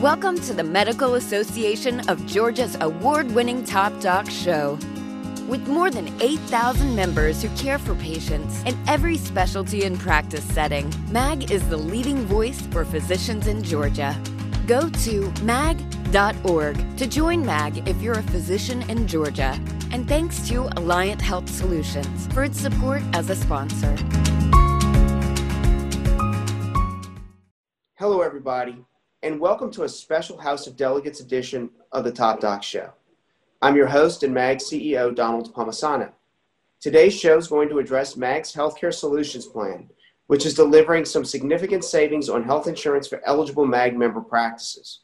Welcome to the Medical Association of Georgia's award winning Top Doc Show. With more than 8,000 members who care for patients in every specialty and practice setting, MAG is the leading voice for physicians in Georgia. Go to mag.org to join MAG if you're a physician in Georgia. And thanks to Alliant Health Solutions for its support as a sponsor. Hello, everybody, and welcome to a special House of Delegates edition of the Top Doc Show. I'm your host and MAG CEO, Donald Palmisano. Today's show is going to address MAG's Healthcare Solutions Plan, which is delivering some significant savings on health insurance for eligible MAG member practices.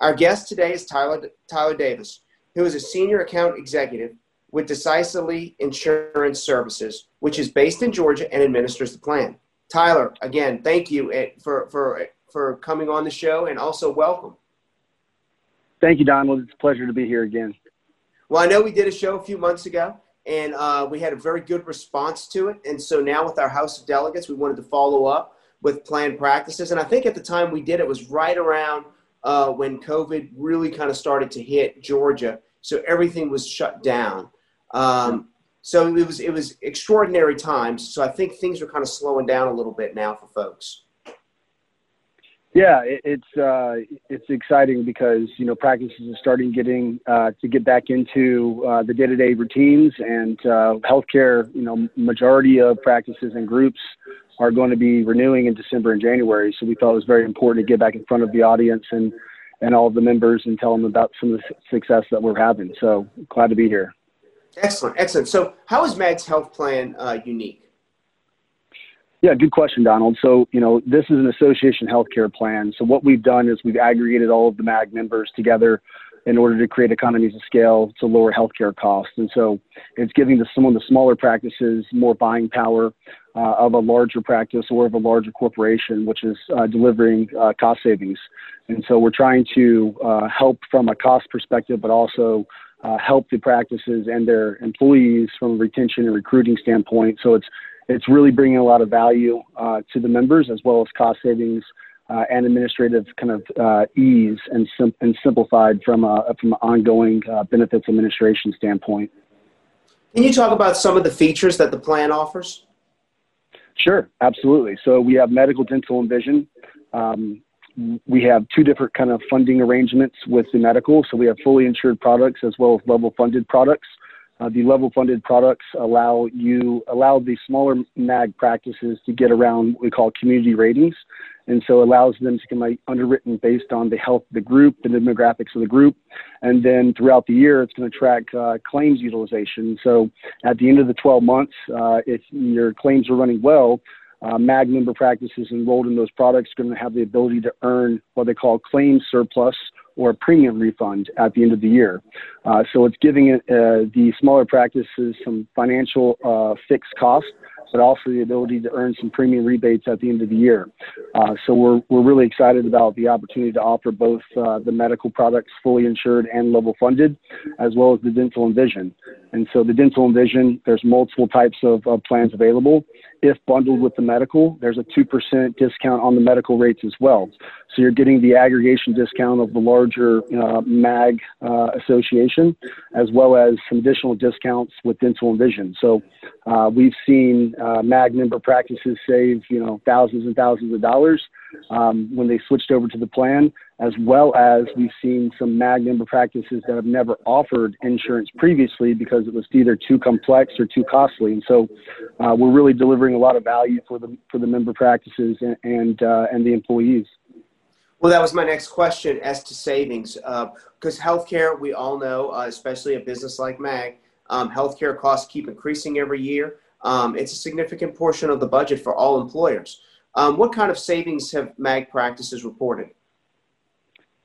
Our guest today is Tyler, Tyler Davis, who is a senior account executive with Decisely Insurance Services, which is based in Georgia and administers the plan. Tyler, again, thank you eh, for, for, for coming on the show and also welcome. Thank you, Donald. It's a pleasure to be here again. Well, I know we did a show a few months ago, and uh, we had a very good response to it. And so now, with our House of Delegates, we wanted to follow up with planned practices. And I think at the time we did it was right around uh, when COVID really kind of started to hit Georgia. So everything was shut down. Um, so it was it was extraordinary times. So I think things are kind of slowing down a little bit now for folks. Yeah, it, it's uh, it's exciting because you know practices are starting getting uh, to get back into uh, the day-to-day routines, and uh, healthcare. You know, majority of practices and groups are going to be renewing in December and January. So we thought it was very important to get back in front of the audience and and all of the members and tell them about some of the success that we're having. So glad to be here. Excellent, excellent. So how is Mag's health plan uh, unique? Yeah, good question, Donald. So, you know, this is an association healthcare plan. So, what we've done is we've aggregated all of the MAG members together in order to create economies of scale to lower healthcare costs. And so, it's giving the, some of the smaller practices more buying power uh, of a larger practice or of a larger corporation, which is uh, delivering uh, cost savings. And so, we're trying to uh, help from a cost perspective, but also uh, help the practices and their employees from a retention and recruiting standpoint. So, it's it's really bringing a lot of value uh, to the members as well as cost savings uh, and administrative kind of uh, ease and, sim- and simplified from a, from an ongoing uh, benefits administration standpoint. Can you talk about some of the features that the plan offers? Sure, absolutely. So we have medical, dental, and vision. Um, we have two different kind of funding arrangements with the medical. So we have fully insured products as well as level funded products. Uh, the level funded products allow you allow the smaller mag practices to get around what we call community ratings, and so allows them to get underwritten based on the health of the group, the demographics of the group, and then throughout the year it's going to track uh, claims utilization. So at the end of the 12 months, uh, if your claims are running well, uh, MAG member practices enrolled in those products are going to have the ability to earn what they call claim surplus or a premium refund at the end of the year. Uh, so it's giving it, uh, the smaller practices some financial uh, fixed cost, but also the ability to earn some premium rebates at the end of the year. Uh, so we're, we're really excited about the opportunity to offer both uh, the medical products fully insured and level funded, as well as the dental and vision. And so the dental and vision, there's multiple types of, of plans available. If bundled with the medical, there's a 2% discount on the medical rates as well. So you're getting the aggregation discount of the larger uh, MAG uh, association, as well as some additional discounts with dental and vision. So uh, we've seen uh, MAG member practices save, you know, thousands and thousands of dollars um, when they switched over to the plan, as well as we've seen some MAG member practices that have never offered insurance previously because it was either too complex or too costly. And so uh, we're really delivering a lot of value for the for the member practices and and, uh, and the employees. Well, that was my next question as to savings, because uh, healthcare, we all know, uh, especially a business like MAG, um, healthcare costs keep increasing every year. Um, it's a significant portion of the budget for all employers. Um, what kind of savings have MAG practices reported?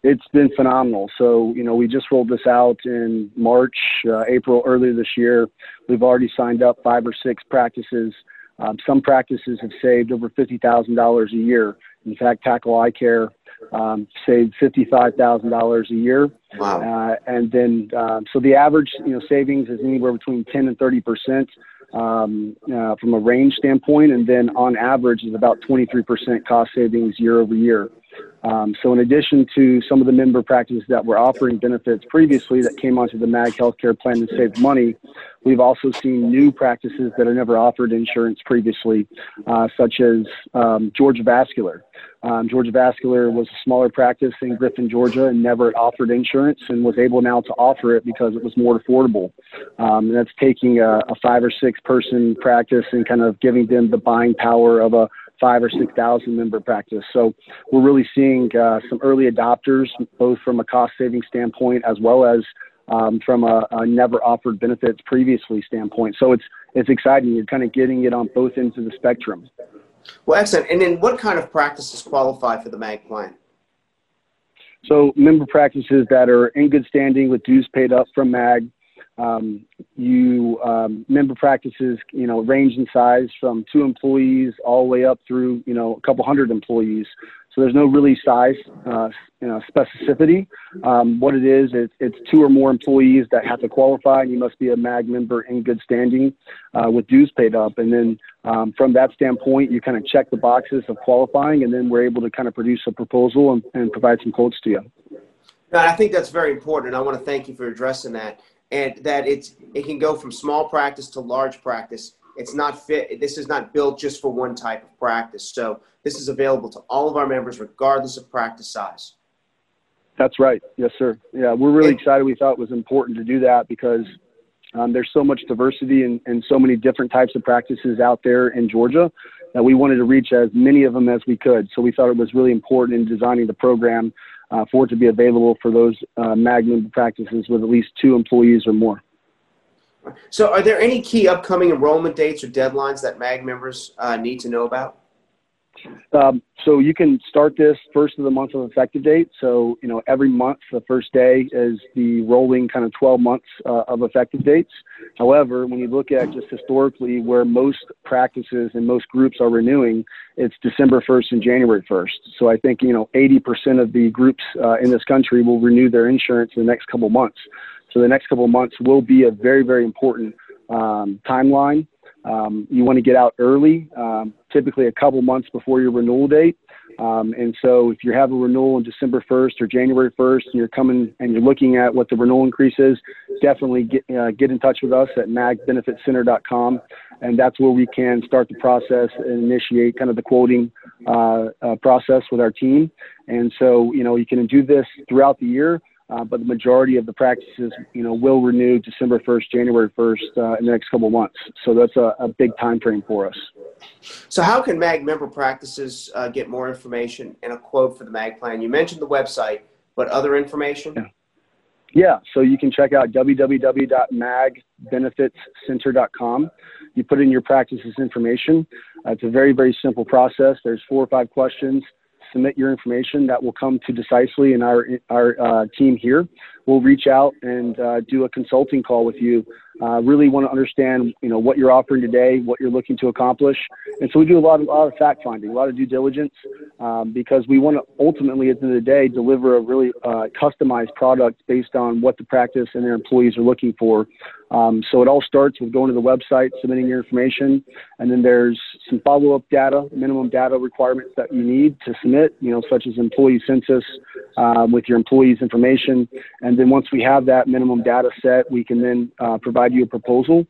It's been phenomenal. So, you know, we just rolled this out in March, uh, April, earlier this year. We've already signed up five or six practices. Um, some practices have saved over $50,000 a year. In fact, Tackle Eye Care um, saved $55,000 a year. Wow. Uh, and then, um, so the average, you know, savings is anywhere between 10 and 30 percent um, uh, from a range standpoint, and then on average is about 23% cost savings year over year. Um, so, in addition to some of the member practices that were offering benefits previously that came onto the MAG healthcare plan to save money, we've also seen new practices that are never offered insurance previously, uh, such as um, Georgia Vascular. Um, Georgia Vascular was a smaller practice in Griffin, Georgia, and never offered insurance and was able now to offer it because it was more affordable. Um, and that's taking a, a five or six person practice and kind of giving them the buying power of a five or six thousand member practice. So we're really seeing uh, some early adopters, both from a cost saving standpoint as well as um, from a, a, never offered benefits previously standpoint. So it's it's exciting. You're kind of getting it on both ends of the spectrum. Well, excellent. And then, what kind of practices qualify for the MAG plan? So member practices that are in good standing with dues paid up from MAG um, you um, member practices, you know, range in size from two employees all the way up through, you know, a couple hundred employees. So there's no really size, uh, you know, specificity. Um, what it is, it's, it's two or more employees that have to qualify, and you must be a MAG member in good standing uh, with dues paid up. And then um, from that standpoint, you kind of check the boxes of qualifying, and then we're able to kind of produce a proposal and, and provide some quotes to you. I think that's very important, and I want to thank you for addressing that and that it's it can go from small practice to large practice. It's not fit. This is not built just for one type of practice. So this is available to all of our members, regardless of practice size. That's right. Yes, sir. Yeah, we're really and, excited. We thought it was important to do that because um, there's so much diversity and, and so many different types of practices out there in Georgia that we wanted to reach as many of them as we could. So we thought it was really important in designing the program uh, for it to be available for those uh, MAG member practices with at least two employees or more. So, are there any key upcoming enrollment dates or deadlines that MAG members uh, need to know about? Um, so you can start this first of the month of effective date. So you know every month the first day is the rolling kind of 12 months uh, of effective dates. However, when you look at just historically where most practices and most groups are renewing, it's December 1st and January 1st. So I think you know 80% of the groups uh, in this country will renew their insurance in the next couple months. So the next couple months will be a very very important um, timeline um, you want to get out early, um, typically a couple months before your renewal date. Um, and so if you have a renewal on December 1st or January 1st and you're coming and you're looking at what the renewal increase is, definitely get, uh, get in touch with us at magbenefitcenter.com. And that's where we can start the process and initiate kind of the quoting uh, uh, process with our team. And so, you know, you can do this throughout the year. Uh, but the majority of the practices, you know, will renew December 1st, January 1st uh, in the next couple months. So that's a, a, big time frame for us. So how can MAG member practices uh, get more information and a quote for the MAG plan? You mentioned the website, but other information? Yeah. Yeah, so you can check out www.magbenefitscenter.com. You put in your practice's information. Uh, it's a very, very simple process. There's four or five questions submit your information. That will come to Decisely and our our uh, team here. We'll reach out and uh, do a consulting call with you. Uh, really want to understand, you know, what you're offering today, what you're looking to accomplish, and so we do a lot of, of fact finding, a lot of due diligence, um, because we want to ultimately, at the end of the day, deliver a really uh, customized product based on what the practice and their employees are looking for. Um, so it all starts with going to the website, submitting your information, and then there's some follow-up data, minimum data requirements that you need to submit, you know, such as employee census um, with your employees' information. And then once we have that minimum data set, we can then uh, provide you a proposal.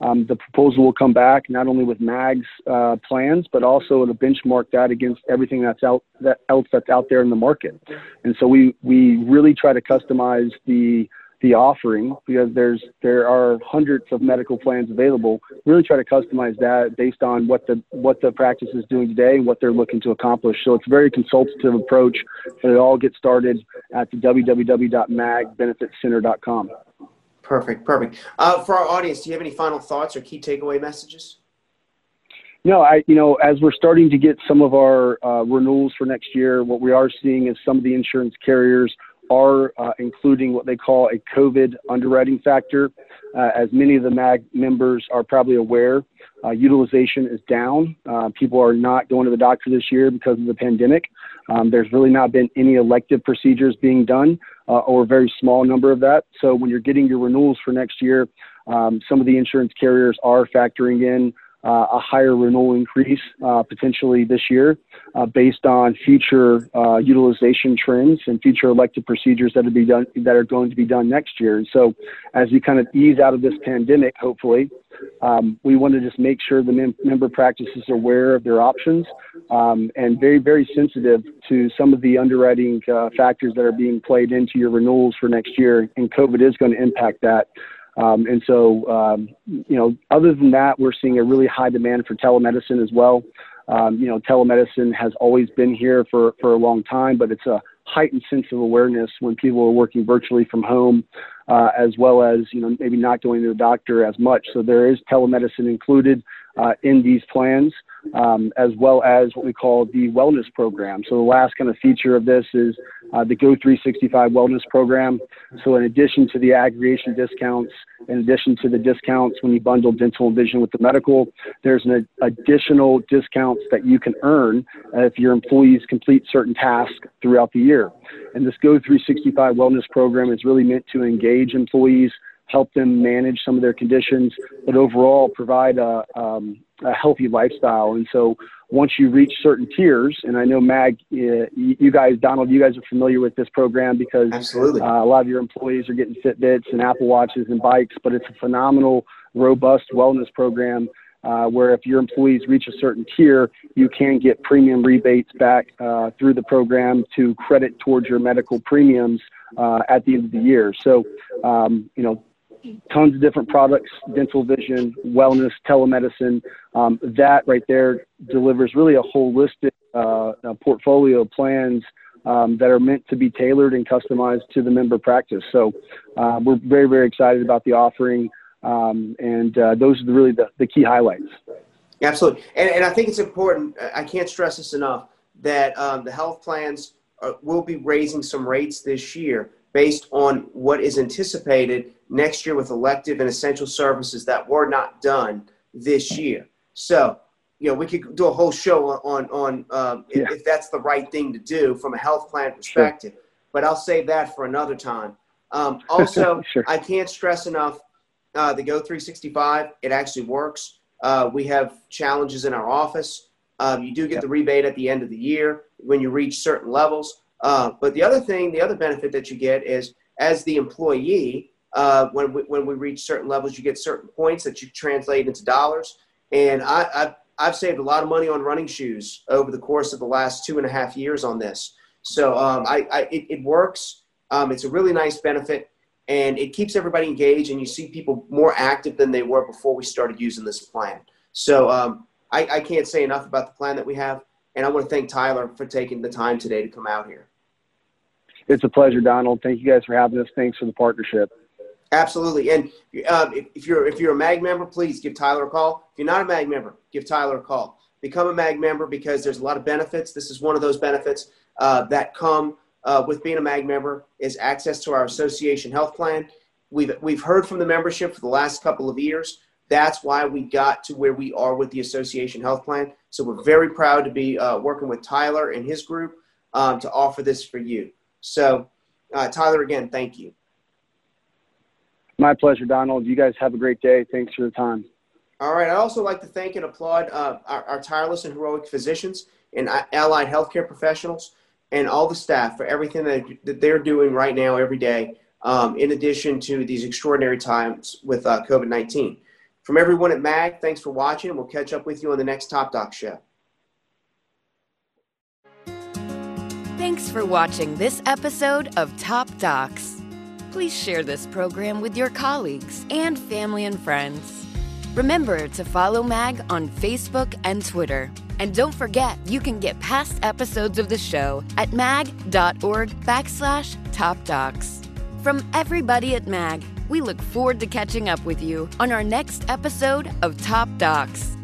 Um, the proposal will come back not only with MAG's uh, plans, but also to benchmark that against everything that's out that else that's out there in the market. And so we we really try to customize the the offering because there's there are hundreds of medical plans available. Really try to customize that based on what the what the practice is doing today and what they're looking to accomplish. So it's a very consultative approach, and it all gets started at the www.magbenefitcenter.com. Perfect, perfect. Uh, for our audience, do you have any final thoughts or key takeaway messages? No, I you know as we're starting to get some of our uh, renewals for next year, what we are seeing is some of the insurance carriers are uh, including what they call a COVID underwriting factor. Uh, as many of the MAG members are probably aware, uh, utilization is down. Uh, people are not going to the doctor this year because of the pandemic. Um, there's really not been any elective procedures being done, or a very small number of that. So when you're getting your renewals for next year, um, some of the insurance carriers are factoring in uh, a higher renewal increase uh, potentially this year uh, based on future uh, utilization trends and future elective procedures that be done, that are going to be done next year. And so, as we kind of ease out of this pandemic, hopefully, um, we want to just make sure the mem- member practices are aware of their options um, and very, very sensitive to some of the underwriting uh, factors that are being played into your renewals for next year. And COVID is going to impact that. Um, and so, um, you know, other than that, we're seeing a really high demand for telemedicine as well. Um, you know, telemedicine has always been here for, for a long time, but it's a heightened sense of awareness when people are working virtually from home, uh, as well as, you know, maybe not going to the doctor as much. So there is telemedicine included uh, in these plans, um, as well as what we call the wellness program. So the last kind of feature of this is uh, the Go 365 wellness program. So in addition to the aggregation discounts, in addition to the discounts when you bundle dental and vision with the medical, there's an additional discounts that you can earn if your employees complete certain tasks throughout the year. And this Go 365 wellness program is really meant to engage employees help them manage some of their conditions, but overall provide a, um, a healthy lifestyle. And so once you reach certain tiers, and I know Mag, you guys, Donald, you guys are familiar with this program because Absolutely. Uh, a lot of your employees are getting Fitbits and Apple Watches and bikes, but it's a phenomenal, robust wellness program. Uh, where if your employees reach a certain tier, you can get premium rebates back uh, through the program to credit towards your medical premiums uh, at the end of the year. So, um, you know, tons of different products, dental vision, wellness, telemedicine. Um, that right there delivers really a holistic uh, portfolio of plans um, that are meant to be tailored and customized to the member practice. So uh, we're very, very excited about the offering. Um, and uh, those are really the, the key highlights. Absolutely. And, and I think it's important, I can't stress this enough, that um, the health plans are, will be raising some rates this year based on what is anticipated next year with elective and essential services that were not done this year. So, you know, we could do a whole show on on um, yeah. if, if, that's the right thing to do from a health plan perspective. Sure. But I'll save that for another time. Um, also, sure. I can't stress enough uh, the Go 365. It actually works. Uh, we have challenges in our office. Um, you do get yep. the rebate at the end of the year when you reach certain levels. Uh, but the other thing, the other benefit that you get is as the employee, uh, when, we, when we reach certain levels, you get certain points that you translate into dollars. And I, I've, I've saved a lot of money on running shoes over the course of the last two and a half years on this. So um, I, I, it, it works. Um, it's a really nice benefit and it keeps everybody engaged and you see people more active than they were before we started using this plan. So um, I, I can't say enough about the plan that we have. And I want to thank Tyler for taking the time today to come out here. It's a pleasure, Donald. Thank you guys for having us. Thanks for the partnership. Absolutely. And if, if, you're if you're a MAG member, please give Tyler a call. If you're not a MAG member, give Tyler a call. Become a MAG member because there's a lot of benefits. This is one of those benefits uh, that come uh, with being a MAG member is access to our association health plan. We've we've heard from the membership for the last couple of years. That's why we got to where we are with the association health plan. So we're very proud to be uh, working with Tyler and his group um, to offer this for you. So, uh, Tyler, again, thank you. My pleasure, Donald. You guys have a great day. Thanks for the time. All right. I'd also like to thank and applaud uh, our, our, tireless and heroic physicians and allied healthcare professionals and all the staff for everything that, that they're doing right now, every day, um, in addition to these extraordinary times with uh, COVID 19. From everyone at MAG, thanks for watching. We'll catch up with you on the next Top Doc show. Thanks for watching this episode of Top Docs. Please share this program with your colleagues and family and friends. Remember to follow MAG on Facebook and Twitter. And don't forget, you can get past episodes of the show at mag.org backslash top docs. From everybody at MAG, we look forward to catching up with you on our next episode of Top Docs.